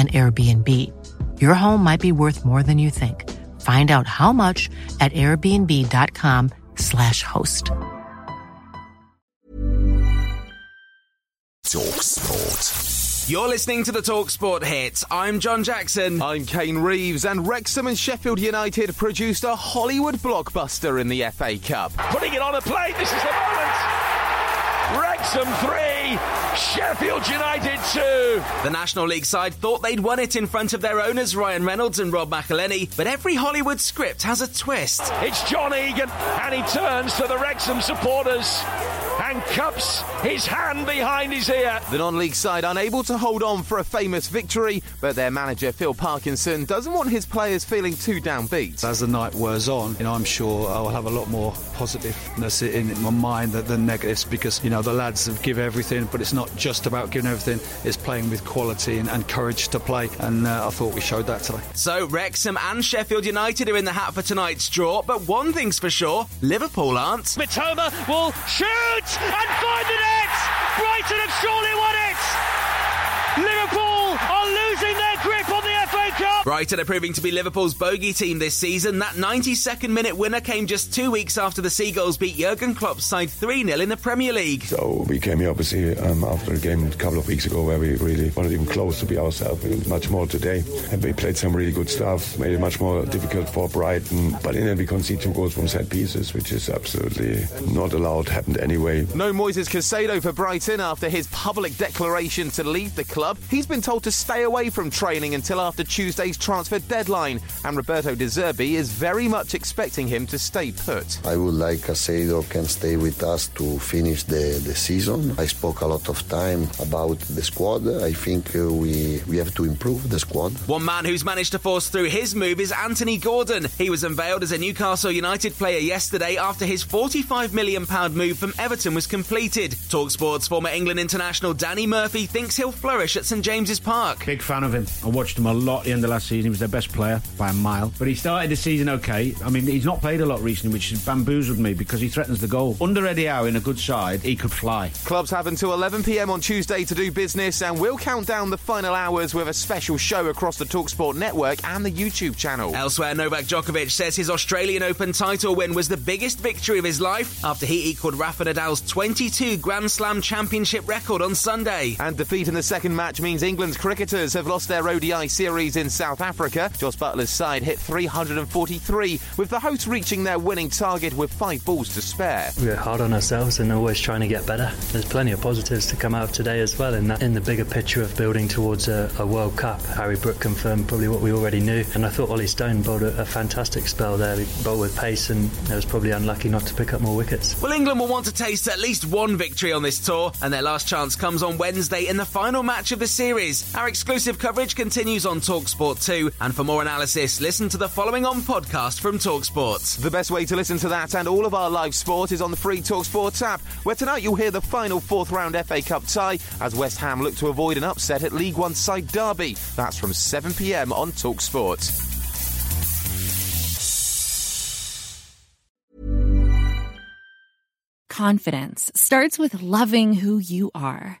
an Airbnb. Your home might be worth more than you think. Find out how much at airbnb.com/slash host. Talksport. You're listening to the Talksport hits. I'm John Jackson. I'm Kane Reeves, and Wrexham and Sheffield United produced a Hollywood blockbuster in the FA Cup. Putting it on a plate, this is the moment. Wrexham 3, Sheffield United 2. The National League side thought they'd won it in front of their owners Ryan Reynolds and Rob McElhenney, but every Hollywood script has a twist. It's John Egan, and he turns to the Wrexham supporters and cups his hand behind his ear. The non league side unable to hold on for a famous victory, but their manager Phil Parkinson doesn't want his players feeling too downbeat. As the night wears on, you know, I'm sure I'll have a lot more positiveness in my mind than negatives because, you know, the lads have given everything, but it's not just about giving everything, it's playing with quality and, and courage to play, and uh, I thought we showed that today. So, Wrexham and Sheffield United are in the hat for tonight's draw, but one thing's for sure Liverpool aren't. Mitoma will shoot! And find the net! Brighton have surely Brighton are proving to be Liverpool's bogey team this season. That 92nd minute winner came just two weeks after the Seagulls beat Jurgen Klopp's side 3 0 in the Premier League. So we came here obviously um, after a game a couple of weeks ago where we really weren't even close to be ourselves. We much more today. And we played some really good stuff, made it much more difficult for Brighton. But in the end, we conceded two goals from set pieces, which is absolutely not allowed, happened anyway. No Moises Caicedo for Brighton after his public declaration to leave the club. He's been told to stay away from training until after Tuesday's transfer deadline, and Roberto De Zerbi is very much expecting him to stay put. I would like Caicedo can stay with us to finish the, the season. I spoke a lot of time about the squad. I think uh, we we have to improve the squad. One man who's managed to force through his move is Anthony Gordon. He was unveiled as a Newcastle United player yesterday after his £45 million move from Everton was completed. Talksport's former England international Danny Murphy thinks he'll flourish at St James's Park. Big fan of him. I watched him a lot in the end of last season. He was their best player by a mile. But he started the season okay. I mean, he's not played a lot recently, which bamboozled me because he threatens the goal. Under Eddie Howe in a good side, he could fly. Clubs have until 11pm on Tuesday to do business, and we'll count down the final hours with a special show across the Talksport network and the YouTube channel. Elsewhere, Novak Djokovic says his Australian Open title win was the biggest victory of his life after he equalled Rafa Nadal's 22 Grand Slam championship record on Sunday. And defeat in the second match means England's cricketers have lost their ODI series in South Africa. Jos Buttler's side hit 343, with the hosts reaching their winning target with five balls to spare. We're hard on ourselves and always trying to get better. There's plenty of positives to come out of today as well in that in the bigger picture of building towards a, a World Cup. Harry Brook confirmed probably what we already knew, and I thought Ollie Stone bowled a, a fantastic spell there. He bowled with pace and I was probably unlucky not to pick up more wickets. Well, England will want to taste at least one victory on this tour, and their last chance comes on Wednesday in the final match of the series. Our exclusive coverage continues on Talksport 2, and for more analysis, listen to the following on podcast from Talksport. The best way to listen to that and all of our live sport is on the free Talksport app, where tonight you'll hear the final fourth round FA Cup tie as West Ham look to avoid an upset at League One side Derby. That's from 7 pm on Talksport. Confidence starts with loving who you are.